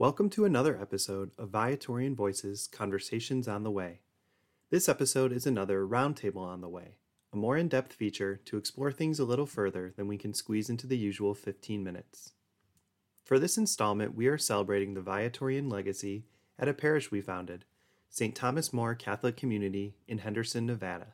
Welcome to another episode of Viatorian Voices Conversations on the Way. This episode is another Roundtable on the Way, a more in depth feature to explore things a little further than we can squeeze into the usual 15 minutes. For this installment, we are celebrating the Viatorian legacy at a parish we founded, St. Thomas More Catholic Community in Henderson, Nevada.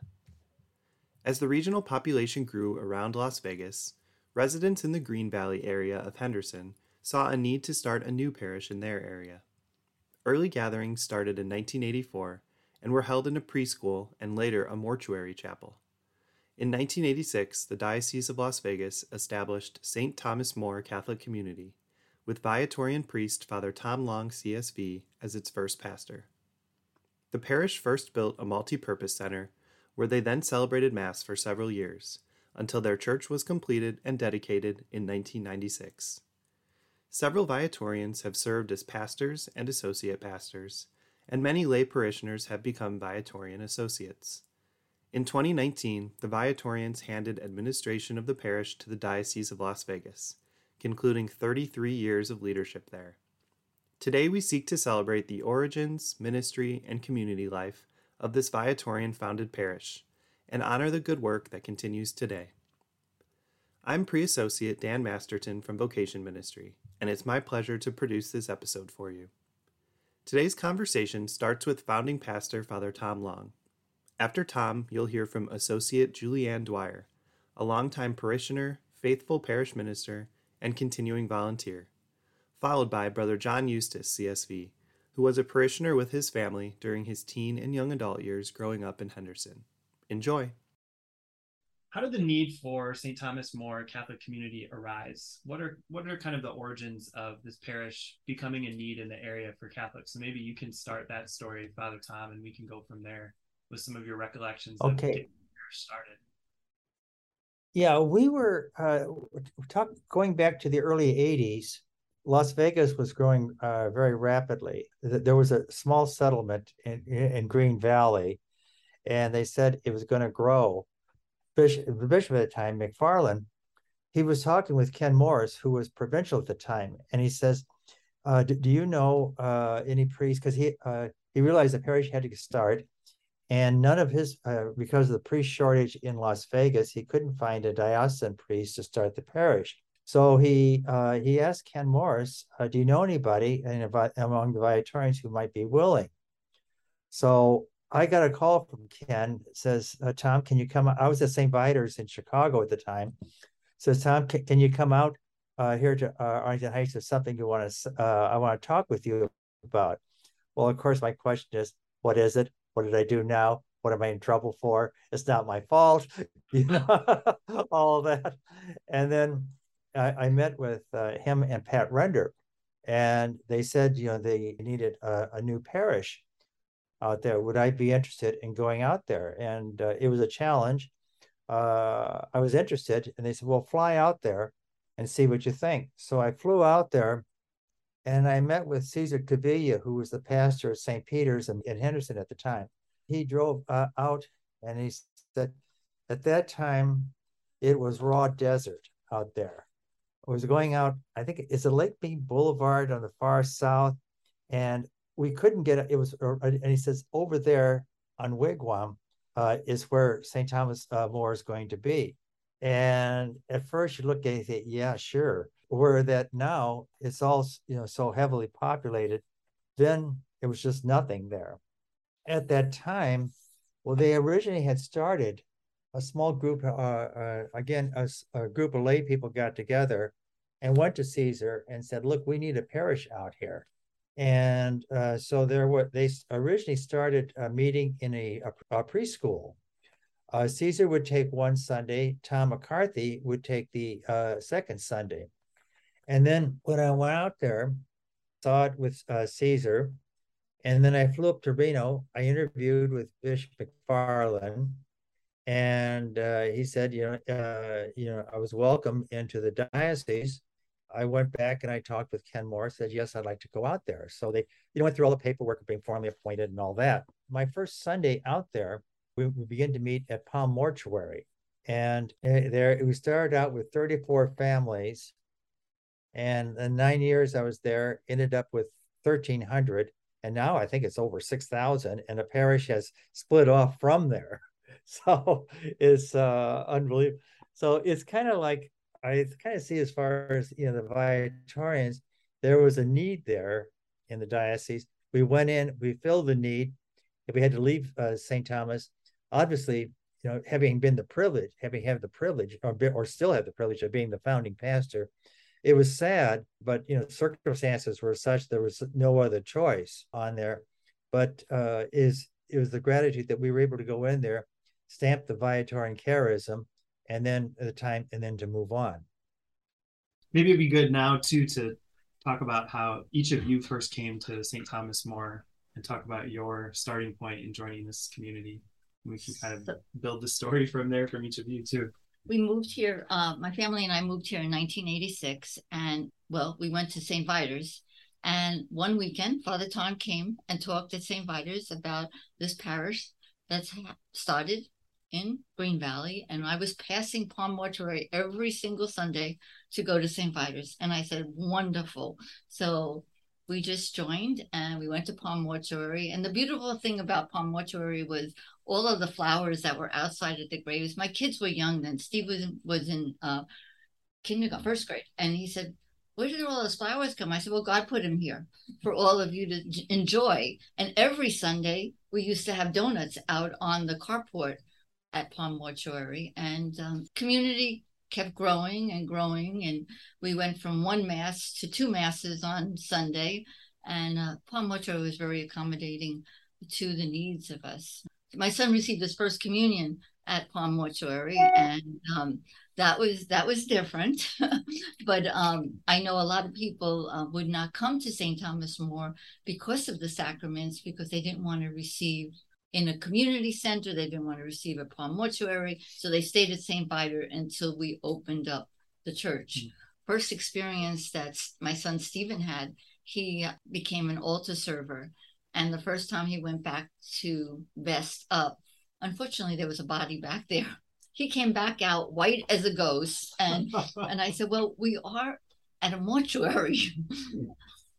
As the regional population grew around Las Vegas, residents in the Green Valley area of Henderson saw a need to start a new parish in their area. Early gatherings started in 1984 and were held in a preschool and later a mortuary chapel. In 1986, the Diocese of Las Vegas established St. Thomas More Catholic Community, with Viatorian priest Father Tom Long, CSV, as its first pastor. The parish first built a multi purpose center where they then celebrated Mass for several years, until their church was completed and dedicated in 1996. Several Viatorians have served as pastors and associate pastors, and many lay parishioners have become Viatorian associates. In 2019, the Viatorians handed administration of the parish to the Diocese of Las Vegas, concluding 33 years of leadership there. Today, we seek to celebrate the origins, ministry, and community life of this Viatorian founded parish and honor the good work that continues today. I'm Pre Associate Dan Masterton from Vocation Ministry, and it's my pleasure to produce this episode for you. Today's conversation starts with founding pastor Father Tom Long. After Tom, you'll hear from Associate Julianne Dwyer, a longtime parishioner, faithful parish minister, and continuing volunteer, followed by Brother John Eustace, CSV, who was a parishioner with his family during his teen and young adult years growing up in Henderson. Enjoy! How did the need for St. Thomas More Catholic community arise? What are what are kind of the origins of this parish becoming a need in the area for Catholics? So maybe you can start that story, Father Tom, and we can go from there with some of your recollections okay. started. Yeah, we were uh, talk, going back to the early '80s. Las Vegas was growing uh, very rapidly. There was a small settlement in, in Green Valley, and they said it was going to grow bishop, the bishop at the time, McFarland, he was talking with Ken Morris, who was provincial at the time, and he says, uh, do, do, you know uh, any priests?" Because he uh, he realized the parish had to start, and none of his uh, because of the priest shortage in Las Vegas, he couldn't find a diocesan priest to start the parish. So he uh, he asked Ken Morris, uh, "Do you know anybody in, among the Viatorians who might be willing?" So I got a call from Ken. says, uh, "Tom, can you come?" I was at St. Viator's in Chicago at the time. Says, "Tom, can, can you come out uh, here to uh, Arlington Heights? There's something you want to. Uh, I want to talk with you about." Well, of course, my question is, "What is it? What did I do now? What am I in trouble for? It's not my fault." You know, all of that. And then I, I met with uh, him and Pat Render, and they said, you know, they needed a, a new parish out there. Would I be interested in going out there? And uh, it was a challenge. Uh, I was interested, and they said, "Well, fly out there and see what you think." So I flew out there, and I met with Caesar Caviglia, who was the pastor of St. Peter's in, in Henderson at the time. He drove uh, out, and he said, at that time, it was raw desert out there. I was going out. I think it's a Lake Mead Boulevard on the far south, and we couldn't get it. It was, and he says over there on Wigwam uh, is where St. Thomas uh, More is going to be. And at first you look at it, yeah, sure. Where that now it's all you know so heavily populated, then it was just nothing there. At that time, well, they originally had started a small group. Uh, uh, again, a, a group of lay people got together and went to Caesar and said, "Look, we need a parish out here." And uh, so there were they originally started a meeting in a, a, a preschool. Uh, Caesar would take one Sunday. Tom McCarthy would take the uh, second Sunday. And then when I went out there, saw it with uh, Caesar, and then I flew up to Reno. I interviewed with Bishop McFarland, and uh, he said, you know, uh, you know, I was welcome into the diocese. I went back and I talked with Ken Moore, said, yes, I'd like to go out there. So they, you know, went through all the paperwork of being formally appointed and all that. My first Sunday out there, we, we began to meet at Palm Mortuary. And eh, there we started out with 34 families. And the nine years I was there, ended up with 1,300, and now I think it's over 6,000, and the parish has split off from there. So it's uh, unbelievable. So it's kind of like I kind of see as far as you know the Viatorians, there was a need there in the diocese. We went in, we filled the need. If we had to leave uh, St. Thomas, obviously, you know, having been the privilege, having had the privilege, or or still have the privilege of being the founding pastor, it was sad. But you know, circumstances were such there was no other choice on there. But uh, is it was the gratitude that we were able to go in there, stamp the Viatorian charism, and then the time, and then to move on. Maybe it'd be good now too to talk about how each of you first came to St. Thomas More and talk about your starting point in joining this community. We can kind of build the story from there from each of you too. We moved here, uh, my family and I moved here in 1986. And well, we went to St. Vitus. And one weekend, Father Tom came and talked at St. Vitus about this parish that's started in Green Valley, and I was passing Palm Mortuary every single Sunday to go to St. Vitus. And I said, wonderful. So we just joined and we went to Palm Mortuary. And the beautiful thing about Palm Mortuary was all of the flowers that were outside of the graves. My kids were young then. Steve was in, was in uh, kindergarten, first grade, and he said, "Where did all those flowers come?" I said, "Well, God put them here for all of you to enjoy." And every Sunday we used to have donuts out on the carport at Palm Mortuary, and um, community kept growing and growing, and we went from one mass to two masses on Sunday, and uh, Palm Mortuary was very accommodating to the needs of us. My son received his first communion at Palm Mortuary, and um, that was that was different. but um, I know a lot of people uh, would not come to St. Thomas More because of the sacraments because they didn't want to receive in a community center. They didn't want to receive a Palm Mortuary, so they stayed at St. Vitus until we opened up the church. Mm-hmm. First experience that my son Stephen had, he became an altar server. And the first time he went back to vest up, unfortunately, there was a body back there. He came back out white as a ghost. And, and I said, Well, we are at a mortuary.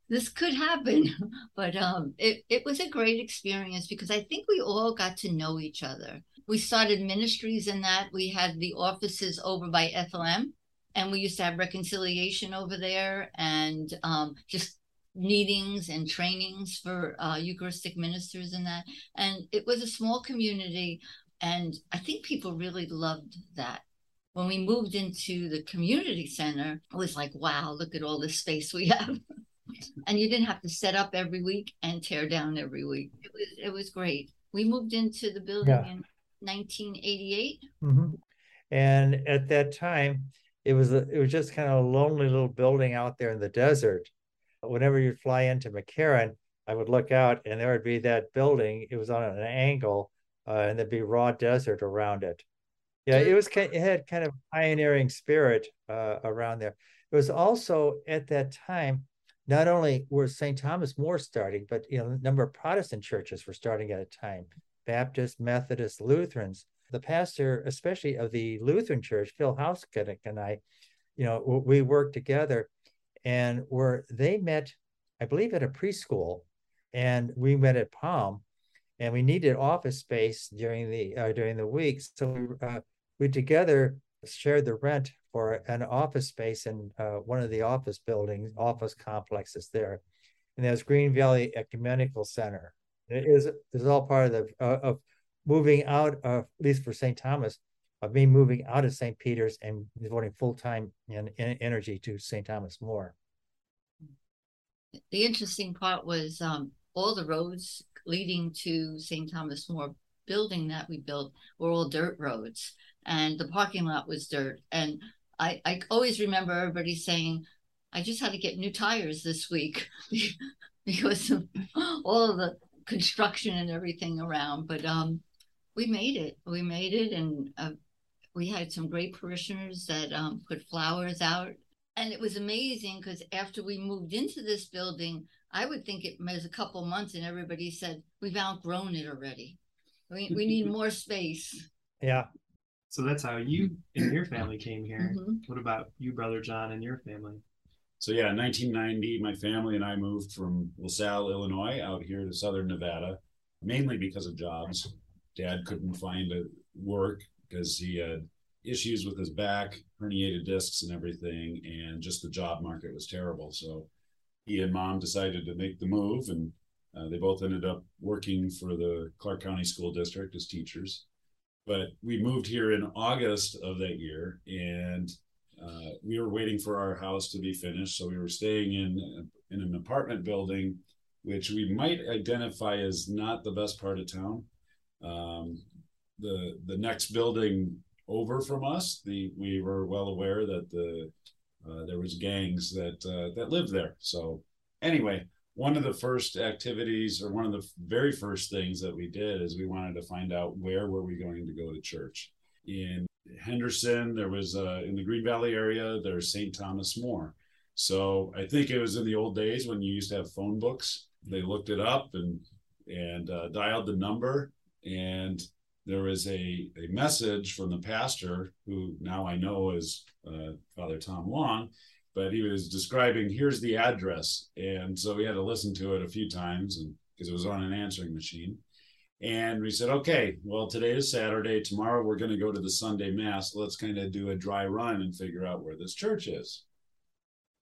This could happen but um, it, it was a great experience because i think we all got to know each other. We started ministries in that. We had the offices over by flm and we used to have reconciliation over there and um, just meetings and trainings for uh, eucharistic ministers and that. And it was a small community and i think people really loved that. When we moved into the community center it was like wow look at all this space we have and you didn't have to set up every week and tear down every week. It was it was great. We moved into the building yeah. in 1988. Mm-hmm. And at that time, it was a, it was just kind of a lonely little building out there in the desert. Whenever you'd fly into McCarran, I would look out and there would be that building. It was on an angle, uh, and there'd be raw desert around it. Yeah, it was it had kind of pioneering spirit uh, around there. It was also at that time not only was St. Thomas More starting, but you know, a number of Protestant churches were starting at a time, Baptist, Methodist, Lutherans. The pastor, especially of the Lutheran church, Phil Hauskett and I, you know, we worked together and where they met, I believe at a preschool and we met at Palm and we needed office space during the uh, during the week. So we, uh, we together shared the rent for an office space in uh, one of the office buildings, office complexes there. And there's Green Valley Ecumenical Center. It is, is all part of the uh, of moving out of, at least for St. Thomas, of me moving out of St. Peter's and devoting full time and, and energy to St. Thomas more. The interesting part was um, all the roads leading to St. Thomas More building that we built were all dirt roads and the parking lot was dirt. And I, I always remember everybody saying, I just had to get new tires this week because of all of the construction and everything around. But um, we made it. We made it. And uh, we had some great parishioners that um, put flowers out. And it was amazing because after we moved into this building, I would think it was a couple months, and everybody said, We've outgrown it already. We, we need more space. Yeah. So that's how you and your family came here. Mm-hmm. What about you, brother John, and your family? so yeah, 1990, my family and I moved from LaSalle, Illinois, out here to Southern Nevada, mainly because of jobs. Dad couldn't find a work because he had issues with his back, herniated discs, and everything, and just the job market was terrible. So he and mom decided to make the move, and uh, they both ended up working for the Clark County School District as teachers. But we moved here in August of that year, and uh, we were waiting for our house to be finished, so we were staying in in an apartment building, which we might identify as not the best part of town. Um, the the next building over from us, the we were well aware that the uh, there was gangs that uh, that lived there. So anyway, one of the first activities or one of the very first things that we did is we wanted to find out where were we going to go to church in Henderson. There was uh, in the Green Valley area. There's St. Thomas More. So I think it was in the old days when you used to have phone books. They looked it up and and uh, dialed the number, and there was a a message from the pastor who now I know is uh, Father Tom Long, but he was describing here's the address, and so we had to listen to it a few times, and because it was on an answering machine and we said, okay, well, today is Saturday. Tomorrow we're going to go to the Sunday Mass. Let's kind of do a dry run and figure out where this church is.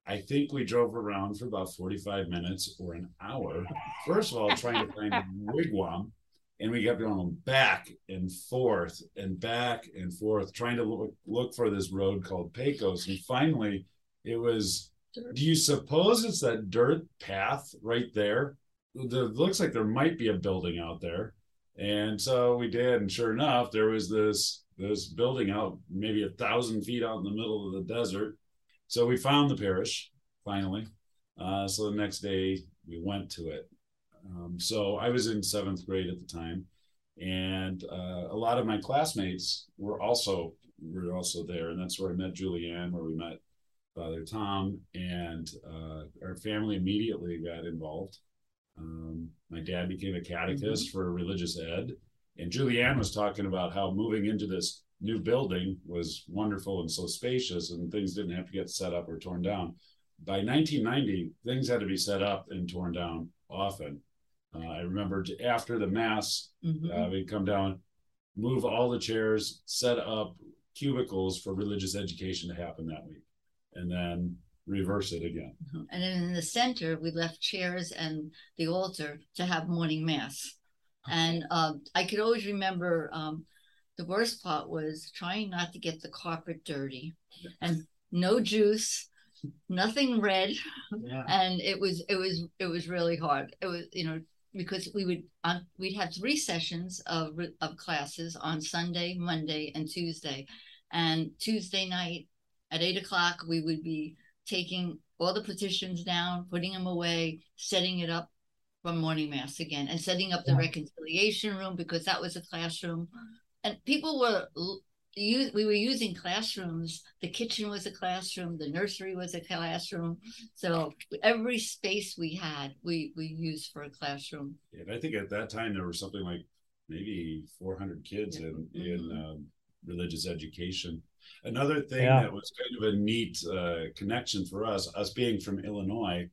I think we drove around for about 45 minutes or an hour. First of all, trying to find a wigwam. And we kept going back and forth and back and forth, trying to look, look for this road called Pecos. And finally, it was do you suppose it's that dirt path right there? It looks like there might be a building out there. And so we did, and sure enough, there was this this building out maybe a thousand feet out in the middle of the desert. So we found the parish finally. Uh, so the next day we went to it. Um, so I was in seventh grade at the time, and uh, a lot of my classmates were also were also there, and that's where I met Julianne, where we met Father Tom, and uh, our family immediately got involved. Um, my dad became a catechist mm-hmm. for religious ed. And Julianne was talking about how moving into this new building was wonderful and so spacious, and things didn't have to get set up or torn down. By 1990, things had to be set up and torn down often. Uh, I remember after the mass, mm-hmm. uh, we'd come down, move all the chairs, set up cubicles for religious education to happen that week. And then reverse it again. Uh-huh. And then in the center, we left chairs and the altar to have morning mass. And um, I could always remember um, the worst part was trying not to get the carpet dirty and no juice, nothing red. Yeah. And it was, it was, it was really hard. It was, you know, because we would, um, we'd have three sessions of, of classes on Sunday, Monday, and Tuesday. And Tuesday night at eight o'clock, we would be taking all the petitions down, putting them away, setting it up for morning mass again, and setting up the yeah. reconciliation room because that was a classroom. And people were we were using classrooms. The kitchen was a classroom. The nursery was a classroom. So every space we had, we we used for a classroom. And I think at that time there was something like maybe 400 kids yeah. in in mm-hmm. um, religious education. Another thing yeah. that was kind of a neat uh, connection for us, us being from Illinois,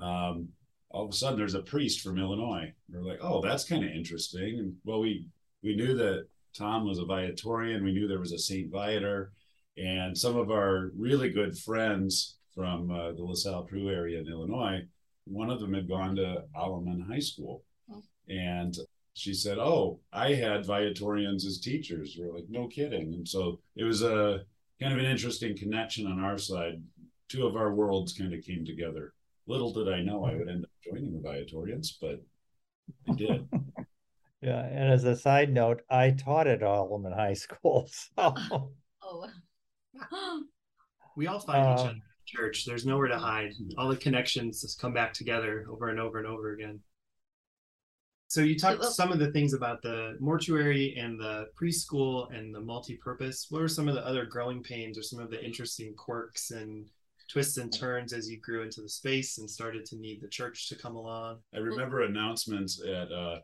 um, all of a sudden there's a priest from Illinois. We're like, oh, that's kind of interesting. And well, we we knew that Tom was a Viatorian. We knew there was a Saint Viator, and some of our really good friends from uh, the LaSalle Peru area in Illinois. One of them had gone to Alleman High School, oh. and she said, "Oh, I had Viatorians as teachers." We're like, "No kidding!" And so it was a kind of an interesting connection on our side. Two of our worlds kind of came together. Little did I know I would end up joining the Viatorians, but I did. yeah, and as a side note, I taught at Alleman High School. So. oh. we all find uh, each other in church. There's nowhere to hide. All the connections just come back together over and over and over again. So you talked some of the things about the mortuary and the preschool and the multi-purpose. What were some of the other growing pains or some of the interesting quirks and twists and turns as you grew into the space and started to need the church to come along? I remember announcements at uh,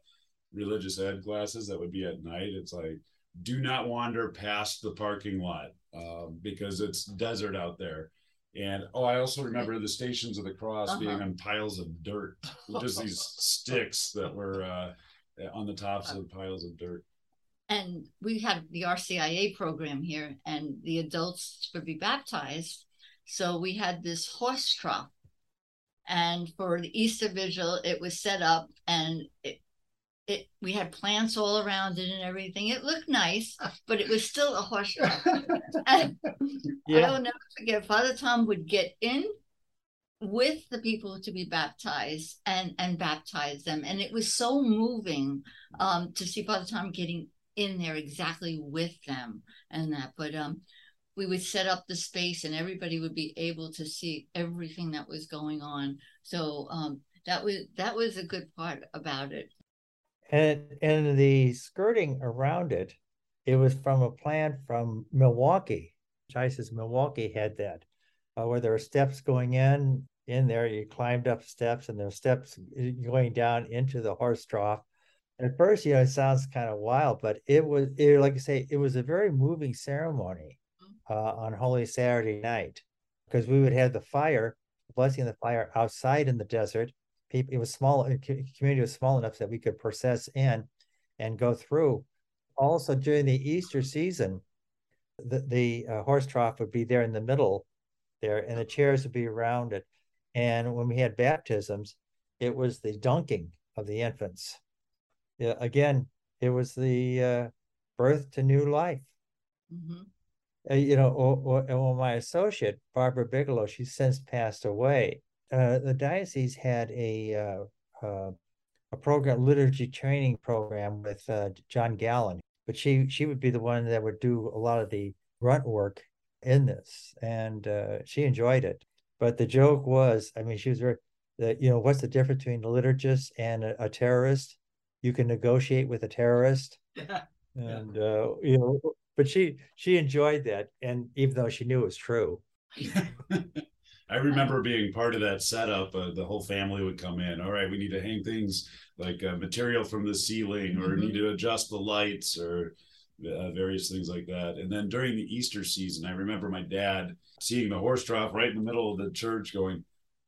religious ed classes that would be at night. It's like, do not wander past the parking lot uh, because it's desert out there. And oh, I also remember the Stations of the Cross Uh-huh. being on piles of dirt, just these sticks that were uh, on the tops of the piles of dirt. and we had the RCIA program here, and the adults would be baptized. So we had this horse trough, and for the Easter Vigil, it was set up, and it, it we had plants all around it and everything. It looked nice, but it was still a horse trough. and I Yeah. will never forget. Father Tom would get in with the people to be baptized and and baptize them, and it was so moving um, to see Father Tom getting in there exactly with them and that. But um, we would set up the space, and everybody would be able to see everything that was going on. So um, that was that was a good part about it. And and the skirting around it, it was from a plan from Milwaukee. Chises Milwaukee had that, uh, where there were steps going in. In there, you climbed up steps, and there were steps uh, going down into the horse trough. At first, you know, it sounds kind of wild, but it was, it, like I say, it was a very moving ceremony uh, on Holy Saturday night because we would have the fire, blessing the fire outside in the desert, people it was small community was small enough that we could process in and go through also during the easter season the, the uh, horse trough would be there in the middle there and the chairs would be around it and when we had baptisms it was the dunking of the infants yeah, again it was the uh, birth to new life Mhm. uh, you know, or, or, and when my associate Barbara Bigelow, she's since passed away. Uh, the diocese had a uh, uh, a program, liturgy training program with uh, John Gallen, but she she would be the one that would do a lot of the grunt work in this, and uh, she enjoyed it. But the joke was, I mean, she was very that you know, what's the difference between a liturgist and a, a terrorist? You can negotiate with a terrorist and uh, you know but she she enjoyed that and even though she knew it was true I remember being part of that setup. Uh, the whole family would come in. All right, we need to hang things like uh, material from the ceiling, or Mhm. need to adjust the lights, or uh, various things like that. And then during the Easter season, I remember my dad seeing the horse trough right in the middle of the church, going,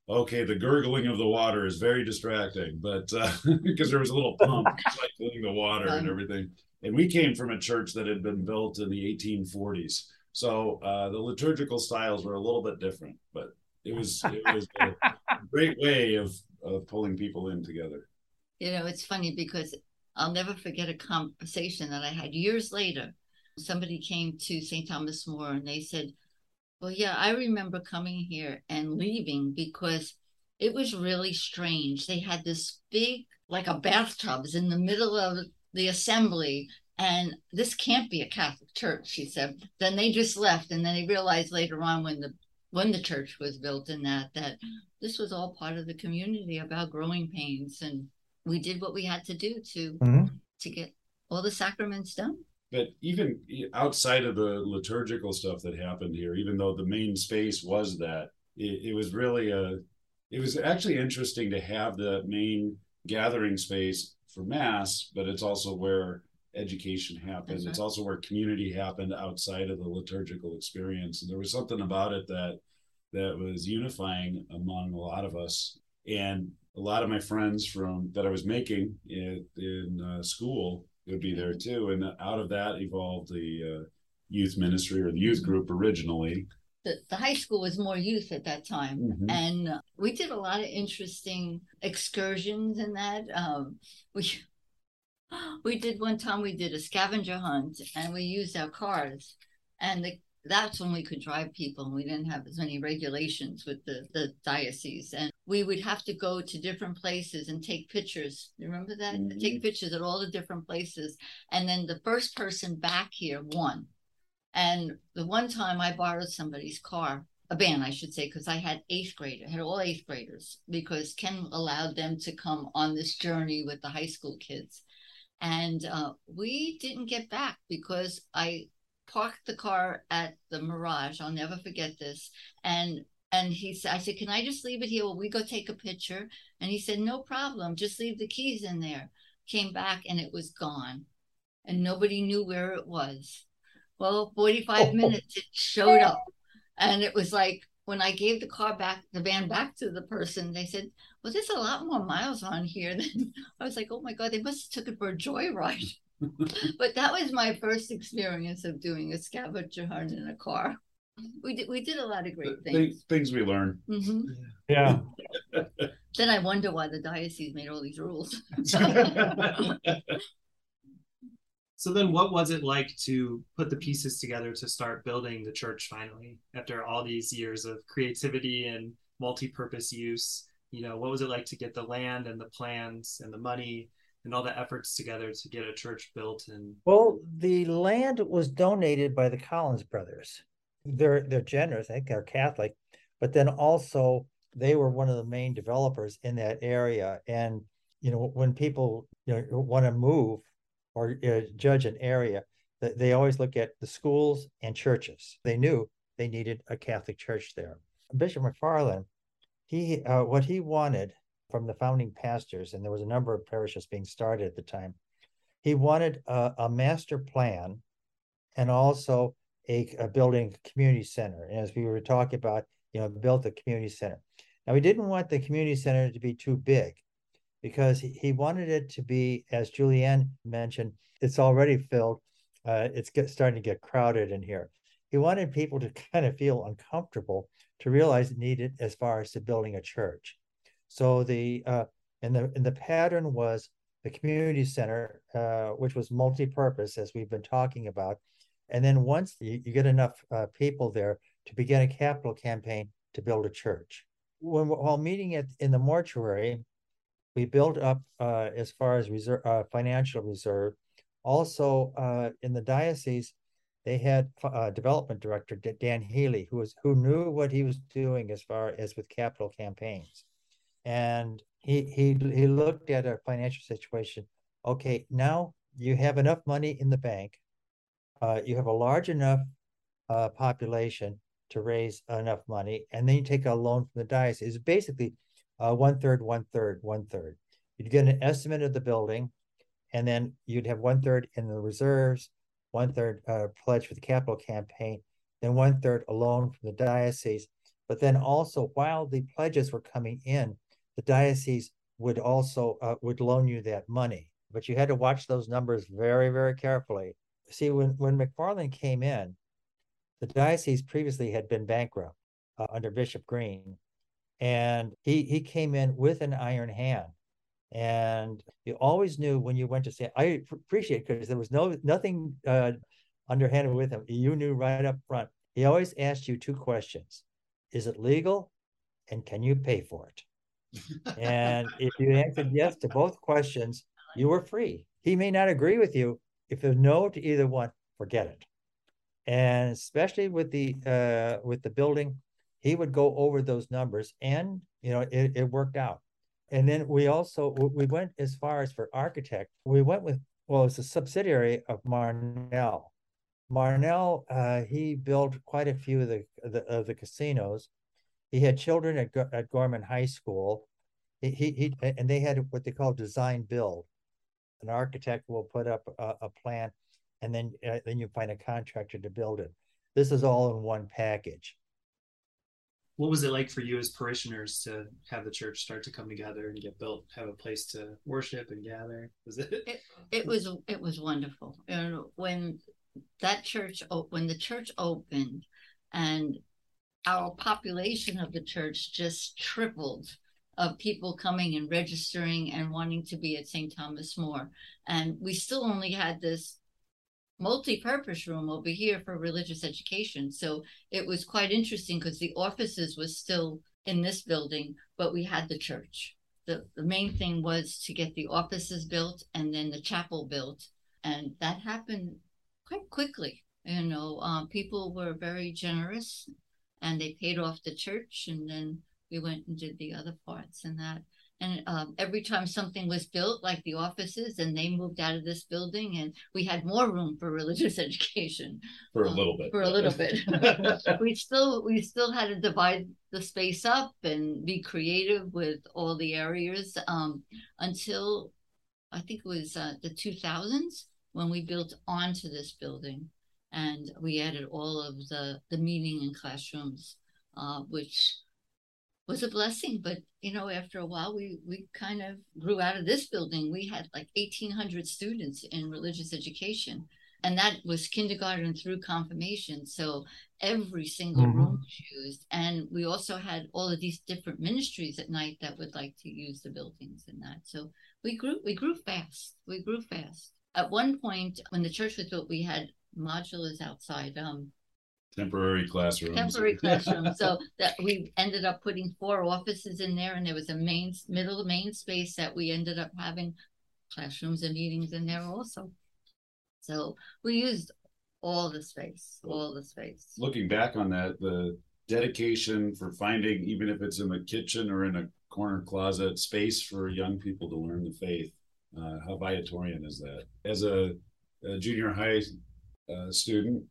"Okay, the gurgling of the water is very distracting," but because there was a little pump cycling the water and everything. And we came from a church that had been built in the 1840s. So uh, the liturgical styles were a little bit different, but it was it was a great way of of pulling people in together. You know, it's funny because I'll never forget a conversation that I had years later. Somebody came to St. Thomas More and they said, Well, yeah, I remember coming here and leaving because it was really strange. They had this big, like a bathtub bathtubs in the middle of the assembly. And this can't be a Catholic church, she said. Then they just left. And then they realized later on when the when the church was built in that that this was all part of the community about growing pains and we did what we had to do to Mhm. to get all the sacraments done But even outside of the liturgical stuff that happened here, even though the main space was that, it, it was really a it was actually interesting to have the main gathering space for mass, but it's also where education happened. That's It's also where community happened outside of the liturgical experience. And there was something about it that that was unifying among a lot of us. And a lot of my friends from that I was making in, in uh, school would be there too. And out of that evolved the uh, youth ministry or the youth group originally. the, the high school was more youth at that time Mhm. and uh, we did a lot of interesting excursions in that um, we we did one time we did a scavenger hunt and we used our cars. And the, that's when we could drive people and we didn't have as many regulations with the, the diocese. And we would have to go to different places and take pictures. You remember that? Mhm. take pictures at all the different places. And then the first person back here won. And the one time I borrowed somebody's car, a band, I should say, because I had eighth grade, I had all eighth graders, because Ken allowed them to come on this journey with the high school kids. And uh, we didn't get back because I parked the car at the Mirage. I'll never forget this. And and he said, I said, can I just leave it here? Will we go take a picture? And he said, no problem. Just leave the keys in there. Came back and it was gone. And nobody knew where it was. Well, 45 minutes it showed up. And it was like, when I gave the car back, the van back to the person, they said, "Well, there's a lot more miles on here." Than I was like, "Oh my god, they must have took it for a joyride." but that was my first experience of doing a scavenger hunt in a car. We did we did a lot of great things. Things, things we learn. hmm Yeah. Then I wonder why the diocese made all these rules. So then what was it like to put the pieces together to start building the church finally after all these years of creativity and multi-purpose use? You know, what was it like to get the land and the plans and the money and all the efforts together to get a church built and Well, the land was donated by the Collins brothers. They're they're generous. I think they're Catholic, but then also they were one of the main developers in that area. And you know, when people you know want to move or uh, judge an area, they always look at the schools and churches. They knew they needed a Catholic church there. Bishop McFarland, he uh, what he wanted from the founding pastors, and there was a number of parishes being started at the time. He wanted a, a master plan and also a, a building community center. And as we were talking about, you know, built a community center. Now, he didn't want the community center to be too big because he, wanted it to be, as Julianne mentioned, it's already filled. Uh, it's get, starting to get crowded in here. He wanted people to kind of feel uncomfortable to realize it needed as far as to building a church. So the uh, and the and the pattern was the community center, uh, which was multi-purpose, as we've been talking about. And then once you, you get enough uh, people there to begin a capital campaign to build a church. When while meeting at in the mortuary, we built up uh, as far as reserve uh, financial reserve. Also, uh, in the diocese, they had uh, development director Dan Healy, who was who knew what he was doing as far as with capital campaigns, and he he he looked at our financial situation. Okay, now you have enough money in the bank, uh, you have a large enough uh, population to raise enough money, and then you take a loan from the diocese. It's basically uh, one third, one third, one third. You'd get an estimate of the building, and then you'd have one third in the reserves, one third uh, pledge for the capital campaign, then one third a loan from the diocese. But then also, while the pledges were coming in, the diocese would also uh, would loan you that money. But you had to watch those numbers very, very carefully. See, when when McFarland came in, the diocese previously had been bankrupt uh, under Bishop Green, and he he came in with an iron hand and you always knew when you went to say i appreciate because there was no nothing uh, underhanded with him. You knew right up front. He always asked you two questions. Is it legal? And can you pay for it? And if you answered yes to both questions you were free. He may not agree with you. If there's no to either one forget it. And especially with the uh, with the building he would go over those numbers and you know it, it worked out and then we also we went as far as for architect we went with well it's a subsidiary of marnell. Marnell uh, he built quite a few of the, the of the casinos. He had children at, at gorman high school. He, he, he and they had what they call design build. An architect will put up a, a plan and then uh, then you find a contractor to build it. This is all in one package what was it like for you as parishioners to have the church start to come together and get built have a place to worship and gather was it it, it was it was wonderful and when that church when the church opened and our population of the church just tripled of people coming and registering and wanting to be at St. Thomas More. And we still only had this multi-purpose room over here for religious education. So it was quite interesting because the offices was still in this building, but we had the church. The, the main thing was to get the offices built and then the chapel built. And that happened quite quickly. You know, um, people were very generous and they paid off the church and then we went and did the other parts and that and um, every time something was built like the offices and they moved out of this building and we had more room for religious education for a um, little bit for a little bit. We still we still had to divide the space up and be creative with all the areas um, until i think it was uh, the 2000s when we built onto this building and we added all of the the meeting and classrooms uh, which was a blessing. But you know, after a while, we we kind of grew out of this building. We had like eighteen hundred students in religious education, and that was kindergarten through confirmation. So every single mm-hmm. room was used, and we also had all of these different ministries at night that would like to use the buildings and that. So we grew we grew fast. We grew fast. At one point, when the church was built, we had modulars outside. Um, temporary classrooms. Temporary classrooms. so that we ended up putting four offices in there, and there was a main middle main space that we ended up having classrooms and meetings in there also. So we used all the space, all the space. Looking back on that, the dedication for finding, even if it's in the kitchen or in a corner closet, space for young people to learn the faith. Uh, how Viatorian is that? As a, a junior high uh, student,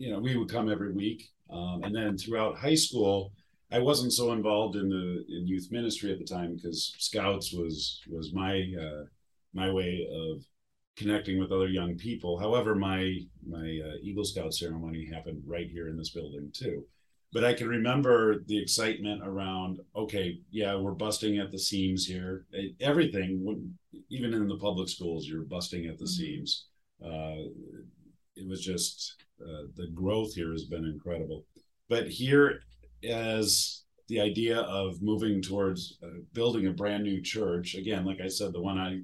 you know, we would come every week. Um, and then throughout high school, I wasn't so involved in the in youth ministry at the time because Scouts was was my uh, my way of connecting with other young people. However, my my uh, Eagle Scout ceremony happened right here in this building too. But I can remember the excitement around. Okay, yeah, we're busting at the seams here. Everything, even in the public schools, you're busting at the mm-hmm. seams. Uh, it was just uh, the growth here has been incredible. But here, as the idea of moving towards uh, building a brand new church, again, like I said, the one I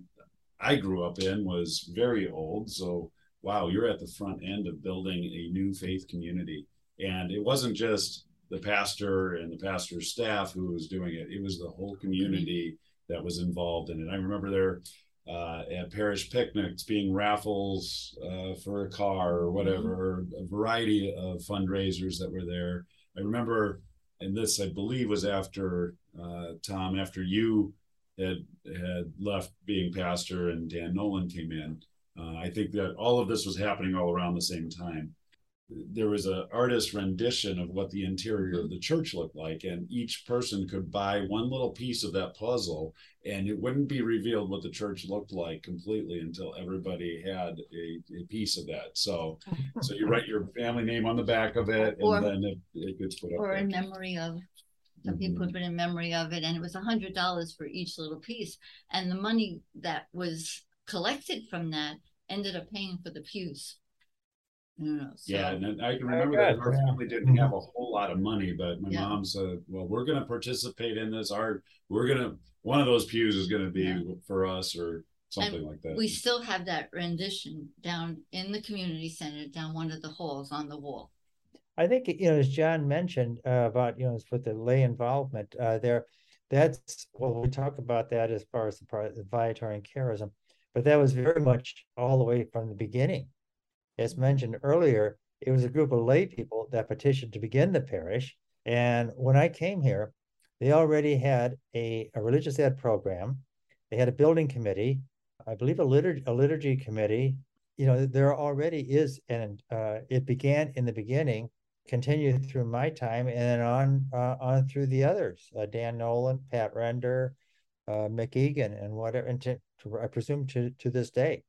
I grew up in was very old. So, wow, you're at the front end of building a new faith community. And it wasn't just the pastor and the pastor's staff who was doing it, it was the whole community that was involved in it. I remember there uh, at parish picnics being raffles uh, for a car or whatever, mm-hmm. a variety of fundraisers that were there. I remember, and this I believe was after uh, Tom, after you had had left being pastor and Dan Nolan came in. Uh, I think that all of this was happening all around the same time. There was an artist rendition of what the interior of the church looked like, and each person could buy one little piece of that puzzle, and it wouldn't be revealed what the church looked like completely until everybody had a, a piece of that. So, so you write your family name on the back of it, and or, then it, it gets put up. Or in memory of some mm-hmm. people put in memory of it, and it was a hundred dollars for each little piece. And the money that was collected from that ended up paying for the pews. Know, so. Yeah, and I can remember that our family didn't have a whole lot of money, but my yeah. mom said, "Well, we're going to participate in this. Our we're going to one of those pews is going to be yeah. for us, or something and like that." We still have that rendition down in the community center, down one of the halls on the wall. I think you know, as John mentioned uh, about you know, with the lay involvement uh, there, that's well, we talk about that as far as the part the Viatorian charism, but that was very much all the way from the beginning. As mentioned earlier, it was a group of lay people that petitioned to begin the parish, and when I came here, they already had a, a religious ed program. They had a building committee, I believe a liturgy, a liturgy committee. You know, there already is, and uh, it began in the beginning continued through my time and then on uh, on through the others uh, dan nolan pat render uh, and whatever and to, to, i presume to to this day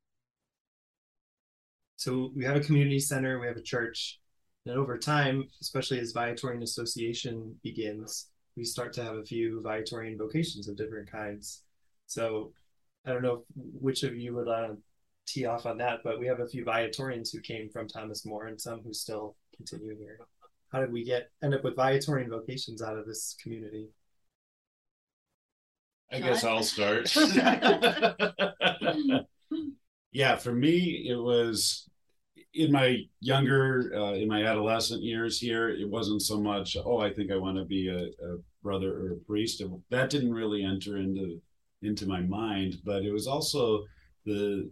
so we have a community center we have a church and over time especially as viatorian association begins we start to have a few viatorian vocations of different kinds so i don't know which of you would uh, tee off on that but we have a few viatorians who came from thomas more and some who still continue here. How did we get end up with Viatorian vocations out of this community? I guess I'll start. yeah, for me, it was in my younger, uh, in my adolescent years here, it wasn't so much, oh, I think I want to be a, a brother or a priest. That didn't really enter into into my mind, but it was also the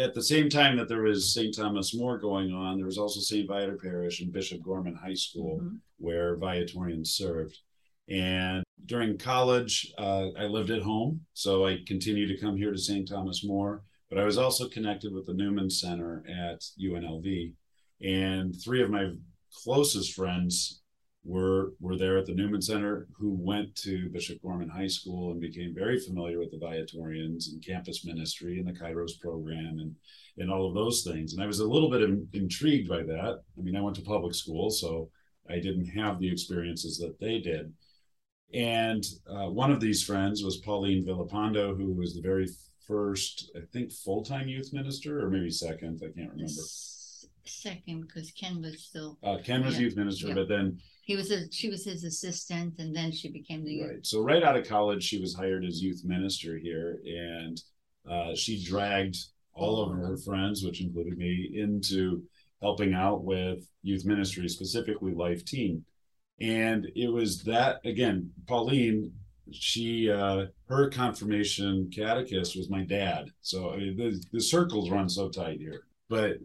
at the same time that there was St. Thomas More going on, there was also St. Viator Parish and Bishop Gorman High School mm-hmm. where Viatorians served. And during college, uh, I lived at home, so I continued to come here to St. Thomas More. But I was also connected with the Newman Center at UNLV, and three of my closest friends were were there at the Newman Center who went to Bishop Gorman High School and became very familiar with the Viatorians and campus ministry and the Kairos program and and all of those things. And I was a little bit in, intrigued by that. I mean, I went to public school, so I didn't have the experiences that they did. And uh, one of these friends was Pauline Villapando, who was the very first, I think, full time youth minister, or maybe second. I can't remember. Second, because Ken was still. Uh, Ken was Yeah, youth minister, yeah. but then He was a, she was his assistant, and then she became the. Right. So right out of college, she was hired as youth minister here, and uh, she dragged all of her friends, which included me, into helping out with youth ministry, specifically Life Teen. And it was that again, Pauline. She uh, her confirmation catechist was my dad, so I mean, the the circles run so tight here. But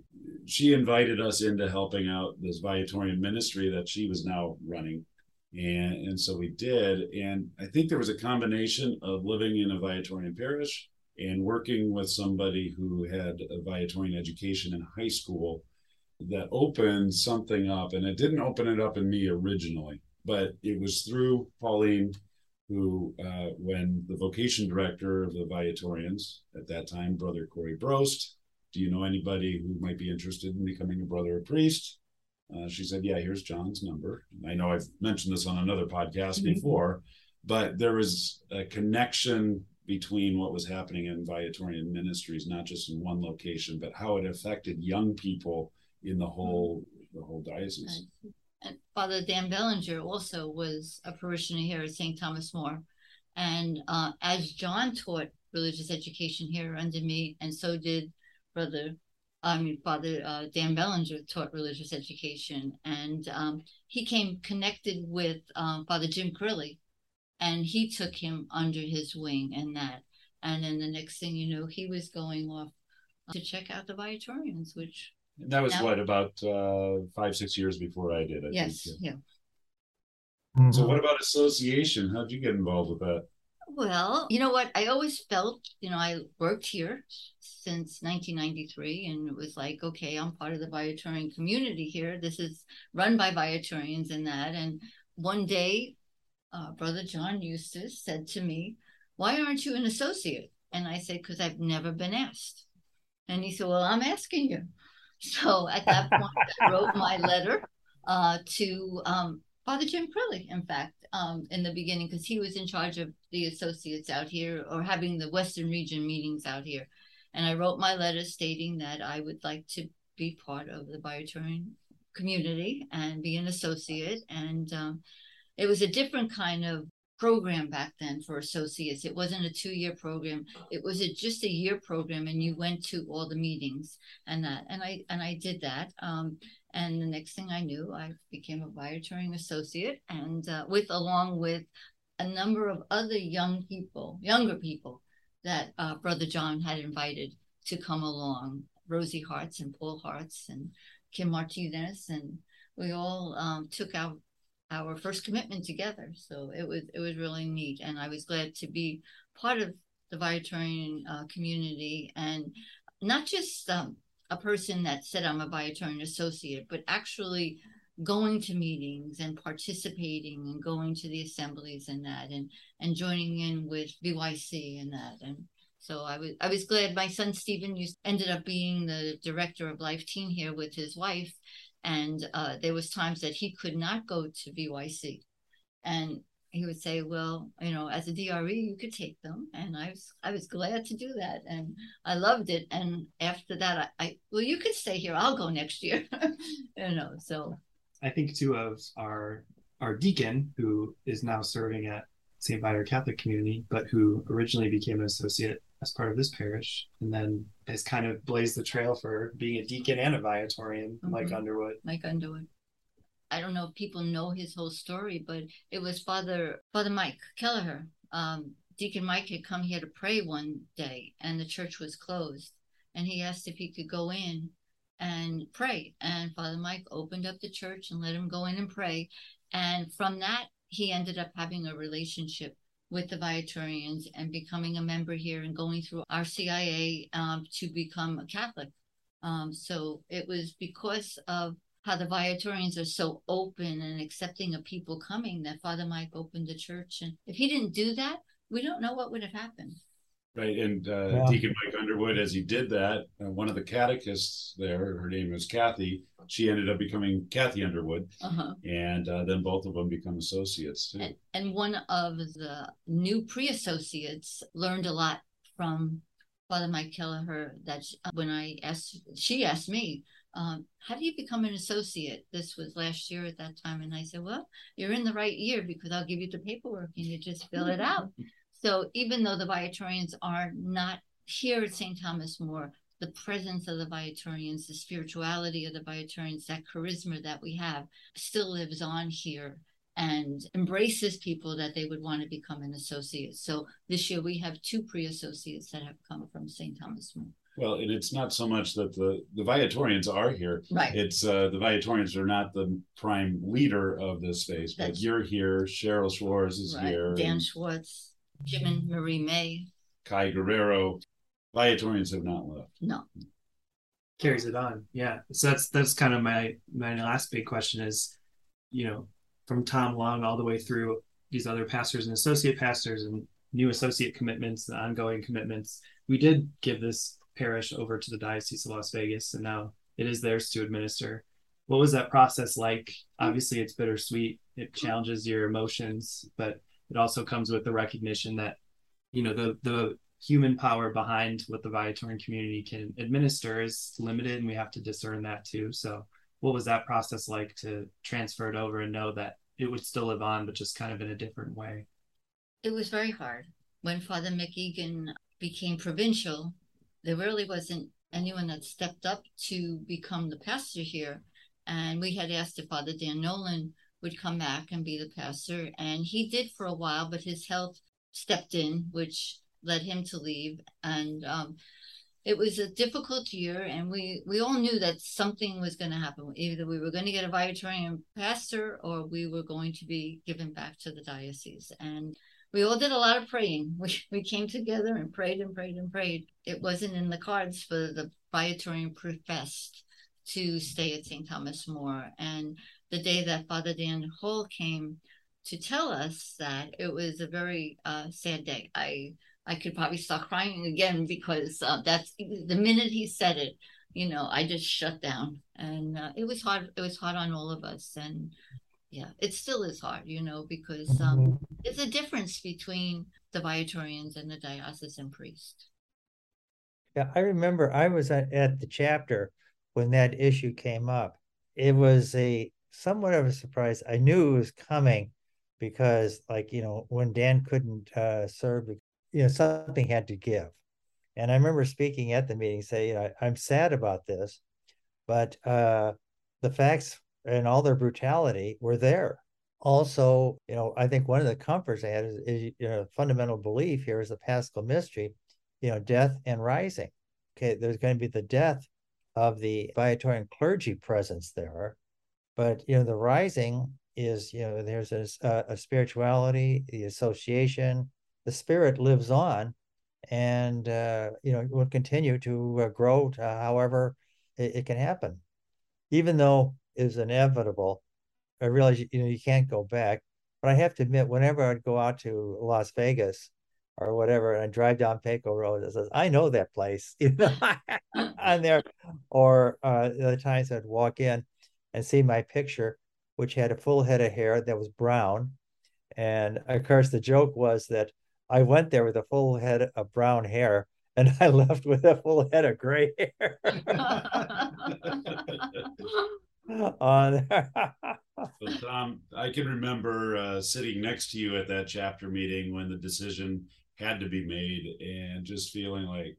she invited us into helping out this Viatorian ministry that she was now running. And and so we did. And i think there was a combination of living in a viatorian parish and working with somebody who had a viatorian education in high school that opened something up. And it didn't open it up in me originally but it was through pauline who uh, when the vocation director of the viatorians at that time brother corey brost do you know anybody who might be interested in becoming a brother or priest uh, she said, "Yeah, here's John's number." I know I've mentioned this on another podcast Mhm. before, but there was a connection between what was happening in Viatorian ministries, not just in one location, but how it affected young people in the whole the whole diocese. And Father Dan Bellinger also was a parishioner here at St. Thomas More. And uh, as John taught religious education here under me, and so did Brother, I mean, Father uh, Dan Bellinger taught religious education. And um, he came connected with um, Father Jim Curley, and he took him under his wing and that. And then the next thing you know, he was going off to check out the Viatorians, which, And that was Now- what about uh, five six years before I did. I yes, think. yeah. So what about association? How'd you get involved with that? Well, you know what? I always felt, you know, I worked here since 1993, and it was like, okay, I'm part of the Viatorian community here. This is run by Viatorians and that. And one day, uh, Brother John Eustace said to me, Why aren't you an associate? And I said, Because I've never been asked. And he said, Well, I'm asking you. So at that point, I wrote my letter uh, to um, Father Jim Crilly, in fact, um, in the beginning, because he was in charge of the associates out here or having the Western region meetings out here. And I wrote my letter stating that I would like to be part of the Viatorian community and be an associate. And um, it was a different kind of program back then for associates. It wasn't a two year program. It was a, just a year program, and you went to all the meetings and that. And I and I did that. Um, and the next thing I knew, I became a Viatorian associate, and uh, with along with a number of other young people, younger people that uh, Brother John had invited to come along. Rosie Hartz and Paul Hartz and Kim Martinez, and we all um, took our our first commitment together. So it was it was really neat, and I was glad to be part of the Viatorian uh, community, and not just um, a person that said I'm a Viatorian associate, but actually going to meetings and participating and going to the assemblies and that, and and joining in with VYC and that, and so I was I was glad my son Stephen used, ended up being the director of Life Teen here with his wife, and uh, there was times that he could not go to VYC, and he would say, "Well, you know, as a DRE, you could take them," and I was I was glad to do that, and I loved it. And after that, I, I well, you could stay here. I'll go next year, you know. So I think too of our our deacon who is now serving at St. Viator Catholic Community, but who originally became an associate as part of this parish, and then has kind of blazed the trail for being a deacon and a Viatorian, Mike Mhm. Underwood. Mike Underwood. I don't know if people know his whole story, but it was Father Father Mike Kelleher. Um, Deacon Mike had come here to pray one day, and the church was closed, and he asked if he could go in and pray. And Father Mike opened up the church and let him go in and pray. And from that, he ended up having a relationship with the Viatorians and becoming a member here and going through our CIA um, to become a Catholic. Um, so it was because of how the Viatorians are so open and accepting of people coming that Father Mike opened the church. And if he didn't do that, we don't know what would have happened. Right, and uh, Yeah. Deacon Mike Underwood, as he did that, uh, one of the catechists there, her name was Kathy. She ended up becoming Kathy Underwood, Uh-huh. and uh, then both of them become associates too. And, and one of the new pre-associates learned a lot from Father Mike Kelleher. That sh- when I asked, she asked me, um, "How do you become an associate?" This was last year at that time, and I said, "Well, you're in the right year because I'll give you the paperwork and you just fill it out." So even though the Viatorians are not here at St. Thomas More, the presence of the Viatorians, the spirituality of the Viatorians, that charisma that we have still lives on here and embraces people that they would want to become an associate. So this year we have two pre-associates that have come from St. Thomas More. Well, and it's not so much that the the Viatorians are here. Right. It's uh, the Viatorians are not the prime leader of this space, but That's- you're here. Cheryl Schwartz is right. here. Dan Schwartz, Jim and Marie May. Kai Guerrero. Viatorians have not left. No. carries it on. Yeah. So that's that's kind of my my last big question is, you know, from Tom Long all the way through these other pastors and associate pastors and new associate commitments and ongoing commitments. We did give this parish over to the Diocese of Las Vegas, and now it is theirs to administer. What was that process like? Obviously, it's bittersweet. It challenges your emotions, but it also comes with the recognition that, you know, the the human power behind what the Viatorian community can administer is limited, and we have to discern that too. So, what was that process like to transfer it over and know that it would still live on, but just kind of in a different way? It was very hard. When Father McEgan became provincial, there really wasn't anyone that stepped up to become the pastor here. And we had asked if Father Dan Nolan would come back and be the pastor. And he did for a while, but his health stepped in, which led him to leave. And um, it was a difficult year. And we, we all knew that something was going to happen. Either we were going to get a Viatorian pastor or we were going to be given back to the diocese. And we all did a lot of praying. We, we came together and prayed and prayed and prayed. It wasn't in the cards for the Viatorian professed to stay at St. Thomas More. And the day that Father Dan Hall came to tell us that, it was a very uh, sad day. I I could probably start crying again because uh, that's the minute he said it. You know, I just shut down, and uh, it was hard. It was hard on all of us, and yeah, it still is hard. You know, because um, there's a difference between the Viatorians and the diocesan priest. Yeah, I remember I was at, at the chapter when that issue came up. It was a somewhat of a surprise. I knew it was coming because, like, you know, when Dan couldn't uh, serve, you know, something had to give. And I remember speaking at the meeting, saying, you know, I'm sad about this, but uh, the facts and all their brutality were there. Also, you know, I think one of the comforts I had is, is you know, fundamental belief here is the Paschal mystery you know, death and rising. Okay, there's going to be the death of the Viatorian clergy presence there, but you know, the rising is you know, there's a, a spirituality, the association, the spirit lives on, and uh, you know, will continue to uh, grow to however it, it can happen, even though it's inevitable. I realize you know you can't go back, but I have to admit, whenever I'd go out to Las Vegas or whatever, and I drive down Pecos Road, it says, I know that place, you know, on there. Or uh, the times I'd walk in and see my picture, which had a full head of hair that was brown. And of course, the joke was that I went there with a full head of brown hair and I left with a full head of gray hair on. So Tom, I can remember uh, sitting next to you at that chapter meeting when the decision had to be made, and just feeling like,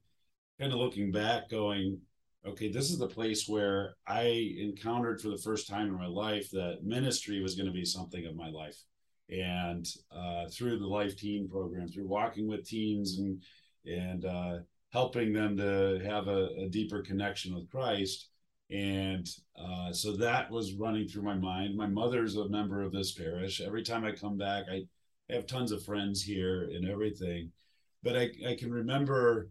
kind of looking back, going, okay, this is the place where I encountered for the first time in my life that ministry was going to be something of my life. And uh, through the Life Teen program, through walking with teens and and uh, helping them to have a, a deeper connection with Christ, and uh, so that was running through my mind. My mother's a member of this parish. Every time I come back, I have tons of friends here and everything. But I, I can remember,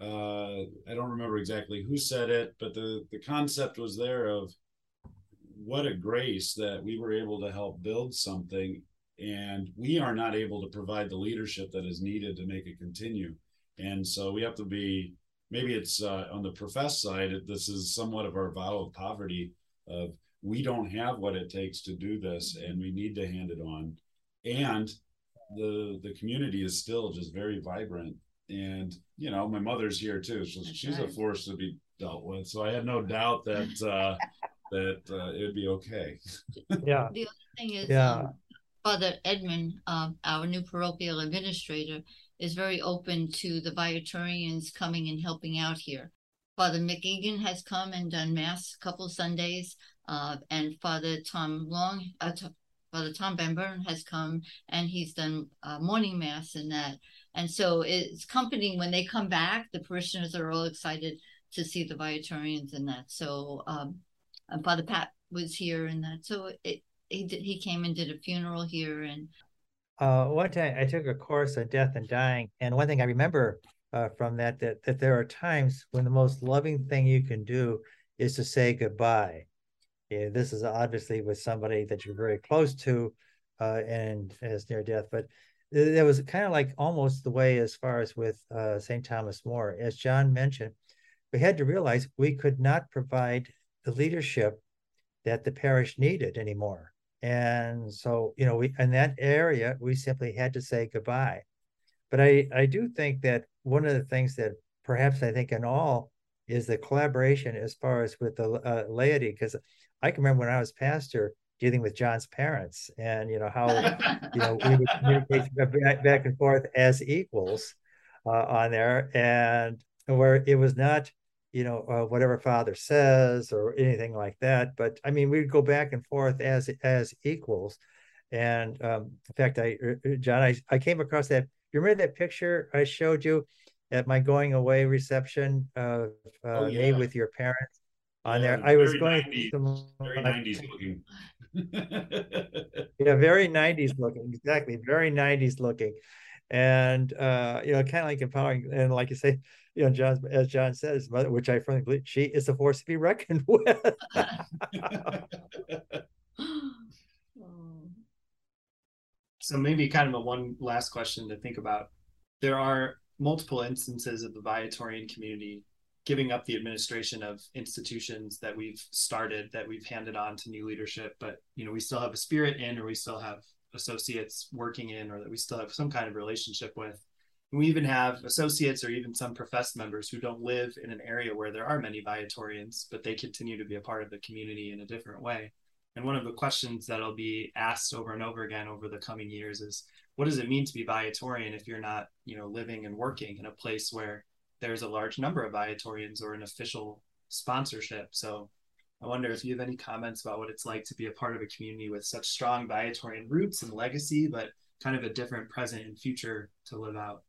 uh, I don't remember exactly who said it, but the, the concept was there of what a grace that we were able to help build something. And we are not able to provide the leadership that is needed to make it continue. and so we have to be. Maybe it's uh, on the profess side. This is somewhat of our vow of poverty. Of we don't have what it takes to do this, and we need to hand it on. And the the community is still just very vibrant and you know my mother's here too so That's she's right. a force to be dealt with. So i had no doubt that uh that uh, it would be okay. Yeah. The other thing is yeah. um, father edmund um, our new parochial administrator is very open to the viatorians coming and helping out here. Father mcegan has come and done mass a couple sundays uh, and father tom long uh, Father Tom von Behren has come and he's done uh, morning mass and that. And so it's comforting when they come back. The parishioners are all excited to see the Viatorians and that. So um, Father Pat was here and that. So it, he did, he came and did a funeral here and. Uh, one time I took a course on death and dying, and one thing I remember uh, from that that that there are times when the most loving thing you can do is to say goodbye yeah, this is obviously with somebody that you're very close to uh, and as near death, but it was kind of like almost the way as far as with uh, St. Thomas More. As John mentioned, we had to realize we could not provide the leadership that the parish needed anymore. And so, you know, we in that area, we simply had to say goodbye. But I, I do think that one of the things that perhaps I think in all is the collaboration as far as with the uh, laity, because I can remember when I was pastor dealing with John's parents and you know how you know we would communicate back, and forth as equals uh, on there and where it was not you know uh, whatever father says or anything like that. But I mean we'd go back and forth as as equals. And um, in fact I uh, uh, John I, I came across that you remember that picture I showed you at my going away reception of uh, oh, yeah. me with your parents on there. I was going 90s, some, very like, 90s looking. yeah, very 90s looking. Exactly, very 90s looking, and uh, you know, kind of like empowering. And like you say, you know, John, as John says, which I firmly believe, she is a force to be reckoned with. so maybe kind of a one last question to think about. There are multiple instances of the Viatorian community giving up the administration of institutions that we've started that we've handed on to new leadership but you know we still have a spirit in or we still have associates working in or that we still have some kind of relationship with. And we even have associates or even some professed members who don't live in an area where there are many viatorians but they continue to be a part of the community in a different way. And one of the questions that'll be asked over and over again over the coming years is what does it mean to be viatorian if you're not you know living and working in a place where there's a large number of Viatorians or an official sponsorship. So I wonder if you have any comments about what it's like to be a part of a community with such strong Viatorian roots and legacy, but kind of a different present and future to live out.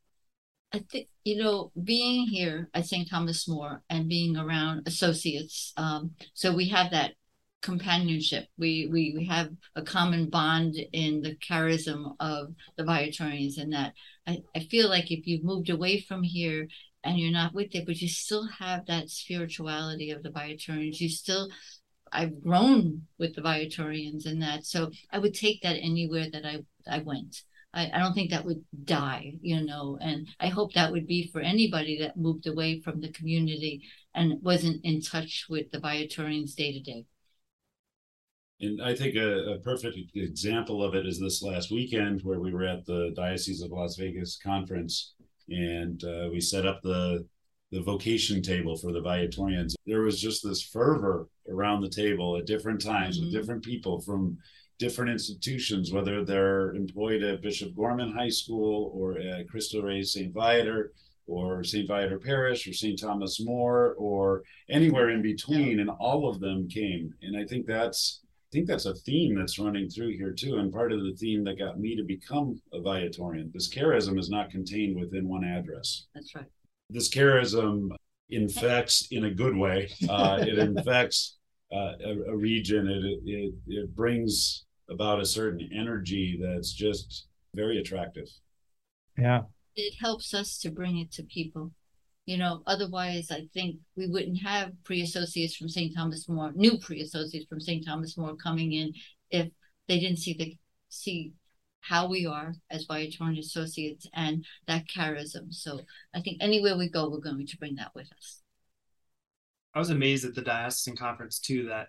I think you know being here at St. Thomas More and being around associates. Um, so we have that companionship. We, we we have a common bond in the charism of the Viatorians, and that I, I feel like if you've moved away from here and you're not with it, but you still have that spirituality of the Viatorians. You still, I've grown with the Viatorians in that. So I would take that anywhere that I, I went. I, I don't think that would die, you know, and I hope that would be for anybody that moved away from the community and wasn't in touch with the Viatorians day to day. And I think a, a, perfect example of it is this last weekend where we were at the Diocese of Las Vegas conference and uh, we set up the the vocation table for the Viatorians. There was just this fervor around the table at different times mm-hmm. with different people from different institutions, whether they're employed at Bishop Gorman High School or at Cristo Rey St. Viator or St. Viator Parish or St. Thomas More or anywhere in between, and all of them came. And I think that's think that's a theme that's running through here too, and part of the theme that got me to become a Viatorian. This charism is not contained within one address. That's right. This charism infects in a good way. Uh, it infects uh, a, a, region. It, it it brings about a certain energy that's just very attractive. Yeah. It helps us to bring it to people you know otherwise i think we wouldn't have pre-associates from st thomas more new pre-associates from st thomas more coming in if they didn't see the see how we are as Viatorian associates and that charism. So I think anywhere we go, we're going to bring that with us. I was amazed at the diocesan conference too, that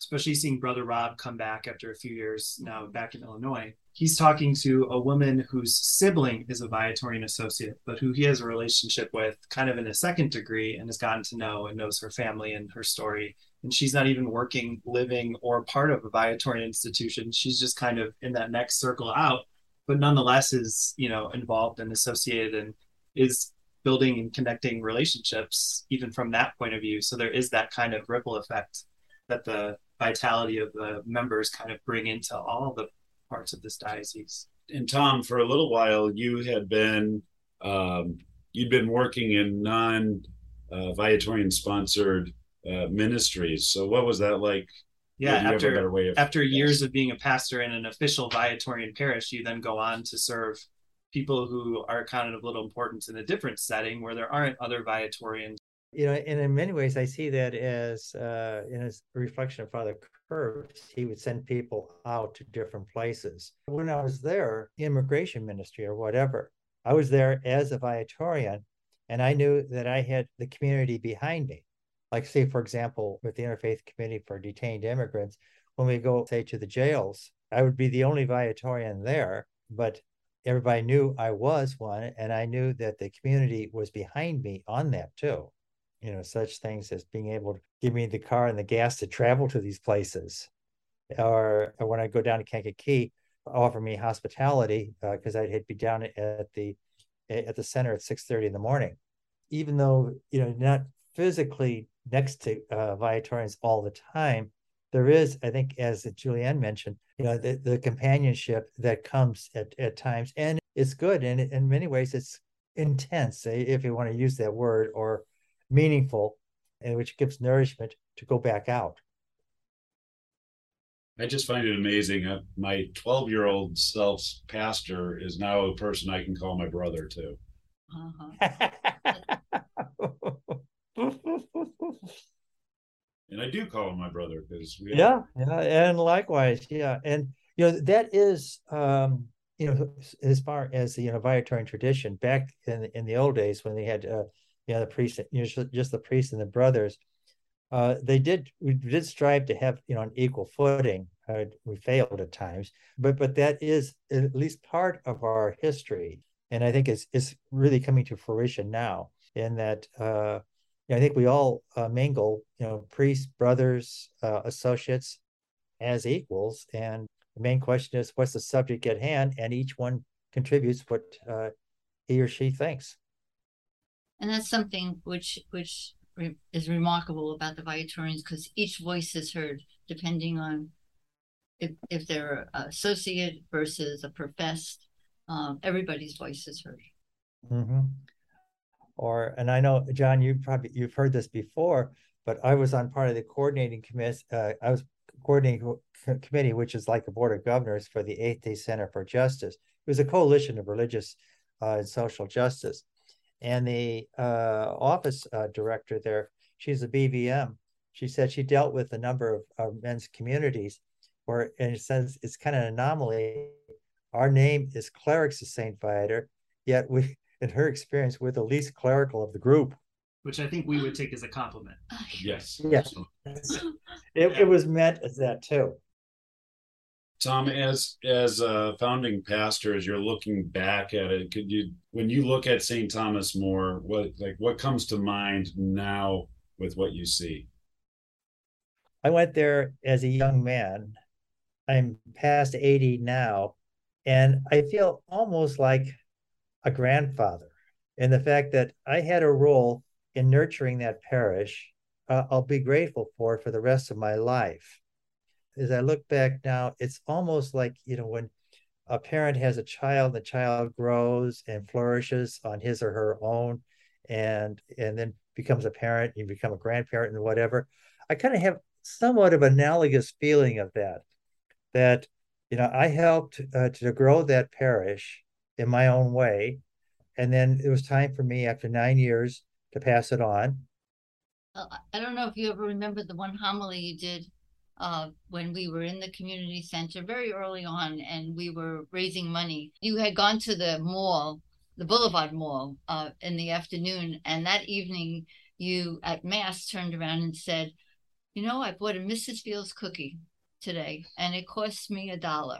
especially seeing Brother Rob come back after a few years now back in Illinois. He's talking to a woman whose sibling is a Viatorian associate, but who he has a relationship with kind of in a second degree and has gotten to know and knows her family and her story. And she's not even working, living, or part of a Viatorian institution. She's just kind of in that next circle out, but nonetheless is, you know, involved and associated and is building and connecting relationships even from that point of view. So there is that kind of ripple effect that the vitality of the members kind of bring into all the parts of this diocese. And Tom, for a little while, you had been um, you'd been working in non uh, Viatorian sponsored uh, ministries. So what was that like? Yeah, after of, after yes. years of being a pastor in an official Viatorian parish, you then go on to serve people who are kind of little importance in a different setting where there aren't other Viatorians you know, and in many ways, I see that as uh, in a reflection of Father He would send people out to different places. When I was there, immigration ministry or whatever, I was there as a Viatorian, and I knew that I had the community behind me. Like, say, for example, with the Interfaith Committee for Detained Immigrants, when we go, say, to the jails, I would be the only Viatorian there, but everybody knew I was one, and I knew that the community was behind me on that too you know, such things as being able to give me the car and the gas to travel to these places. Or, when I go down to Kankakee, offer me hospitality because uh, I'd be down at the at the center at 6:30 in the morning. Even though, you know, not physically next to uh, Viatorians all the time, there is, I think, as Julianne mentioned, you know, the, the companionship that comes at, at times. And it's good. And in many ways, it's intense, if you want to use that word, or meaningful and which gives nourishment to go back out. I just find it amazing. Uh, my 12 year old self pastor is now a person I can call my brother too. Uh-huh. and I do call him my brother because yeah, yeah, and likewise, yeah, and you know that is um, you know as far as the you know Viatorian tradition back in in the old days when they had uh, you know, the priest, you know, just the priest and the brothers, uh, they did we did strive to have you know an equal footing. Uh, we failed at times, but but that is at least part of our history, and I think it's it's really coming to fruition now. In that, uh, you know, I think we all uh, mingle, you know, priests, brothers, uh, associates, as equals, and the main question is what's the subject at hand, and each one contributes what uh, he or she thinks and that's something which which re- is remarkable about the Viatorians because each voice is heard depending on if if they're associate versus a professed. Um, everybody's voice is heard. Mm-hmm. Or and I know John, you probably you've heard this before, but I was on part of the coordinating committee. Uh, I was coordinating committee, which is like a board of governors for the Eighth Day Center for Justice. It was a coalition of religious uh, and social justice and the uh, office uh, director there, she's a BVM. She said she dealt with a number of, of men's communities where, and it says it's kind of an anomaly. Our name is Clerics of St. Viator, yet we, in her experience, we're the least clerical of the group. Which I think we would take as a compliment. Yes. Yes. it, it was meant as that too. Tom, as as a founding pastor, as you're looking back at it, could you, when you look at St. Thomas More, what like what comes to mind now with what you see? I went there as a young man. I'm past 80 now, and I feel almost like a grandfather in the fact that I had a role in nurturing that parish. Uh, I'll be grateful for for the rest of my life as I look back now, it's almost like, you know, when a parent has a child, the child grows and flourishes on his or her own and and then becomes a parent, you become a grandparent and whatever. I kind of have somewhat of analogous feeling of that, that, you know, I helped uh, to grow that parish in my own way. And then it was time for me after nine years to pass it on. I don't know if you ever remember the one homily you did uh, when we were in the community center very early on and we were raising money. You had gone to the mall, the Boulevard Mall, uh, in the afternoon, and that evening you at Mass turned around and said, You know, I bought a Mrs. Fields cookie today and it cost me a dollar.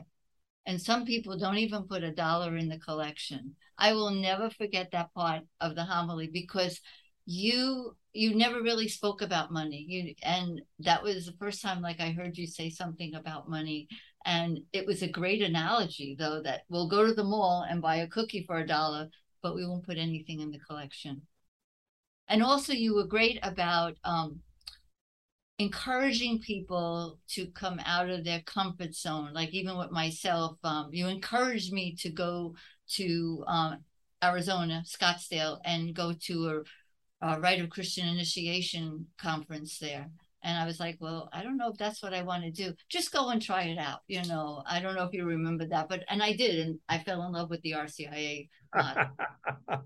And some people don't even put a dollar in the collection. I will never forget that part of the homily because you you never really spoke about money. You and that was the first time like i heard you say something about money. And it was a great analogy though that we'll go to the mall and buy a cookie for a dollar but we won't put anything in the collection. And also you were great about um, encouraging people to come out of their comfort zone. Like even with myself um, you encouraged me to go to um, arizona scottsdale and go to a uh, Rite of Christian Initiation conference there. And I was like, well, I don't know if that's what I want to do. Just go and try it out. You know, I don't know if you remember that, but and I did, and I fell in love with the RCIA model.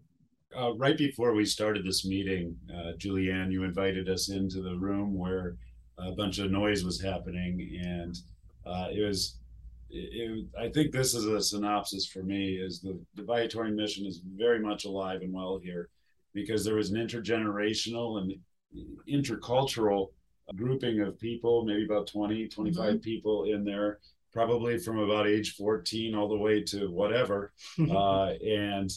uh, right before we started this meeting, uh, Julianne, you invited us into the room where a bunch of noise was happening, and uh, it was. It, it, I think this is a synopsis for me: is the the Viatorian mission is very much alive and well here because there was an intergenerational and intercultural grouping of people, maybe about 20, 25 mm-hmm. people in there, probably from about age 14 all the way to whatever. uh, and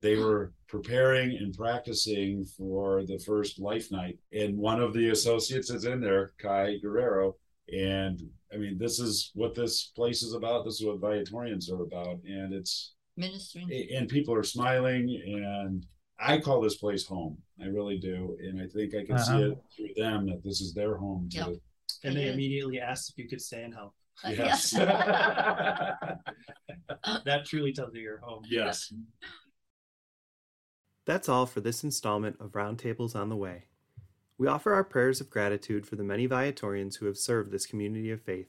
they were preparing and practicing for the first life night. And one of the associates is in there, Kai Guerrero. And I mean, this is what this place is about. This is what Viatorians are about. And it's ministering. And people are smiling and I call this place home. I really do, and I think I can uh-huh. see it through them that this is their home too. Yep. And they immediately asked if you could stay and help. Uh, yes. that truly tells you you're home. Yes. That's all for this installment of Roundtables on the Way. We offer our prayers of gratitude for the many Viatorians who have served this community of faith,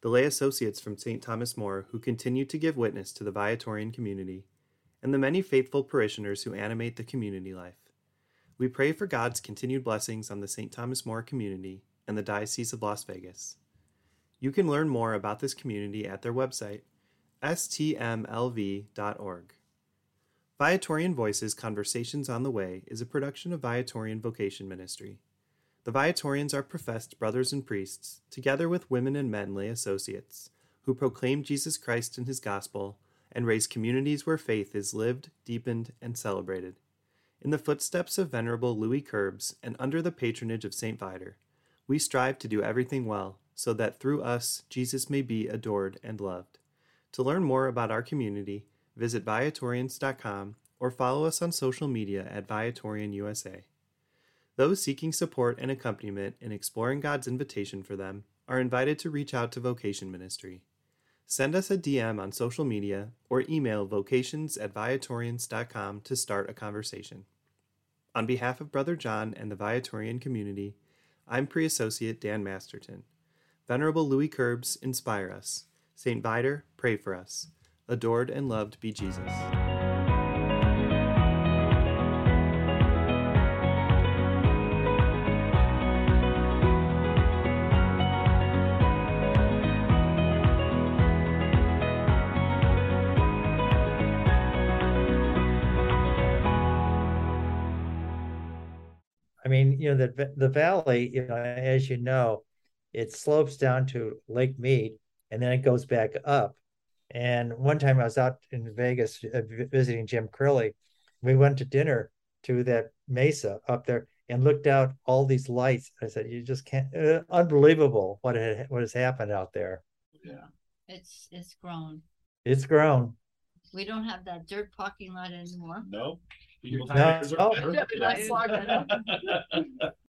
the lay associates from St. Thomas More who continue to give witness to the Viatorian community, and the many faithful parishioners who animate the community life. We pray for God's continued blessings on the St. Thomas More community and the Diocese of Las Vegas. You can learn more about this community at their website, stmlv.org. Viatorian Voices Conversations on the Way is a production of Viatorian Vocation Ministry. The Viatorians are professed brothers and priests, together with women and men lay associates, who proclaim Jesus Christ and his gospel and raise communities where faith is lived, deepened, and celebrated. In the footsteps of Venerable Louis Querbes and under the patronage of St. Viator, we strive to do everything well so that through us Jesus may be adored and loved. To learn more about our community, visit Viatorians.com or follow us on social media at Viatorian USA. Those seeking support and accompaniment in exploring God's invitation for them are invited to reach out to Vocation Ministry. Send us a DM on social media or email vocations at viatorians.com to start a conversation. On behalf of Brother John and the Viatorian community, I'm Pre Associate Dan Masterton. Venerable Louis Querbes, inspire us. St. Viator, pray for us. Adored and loved be Jesus. I mean, you know, the the valley, you know, as you know, it slopes down to Lake Mead and then it goes back up. And one time I was out in Vegas uh, visiting Jim Crilly. We went to dinner to that mesa up there and looked out all these lights. I said, "You just can't! Uh, unbelievable what had, what has happened out there." Yeah, it's it's grown. It's grown. We don't have that dirt parking lot anymore. No. No. Oh.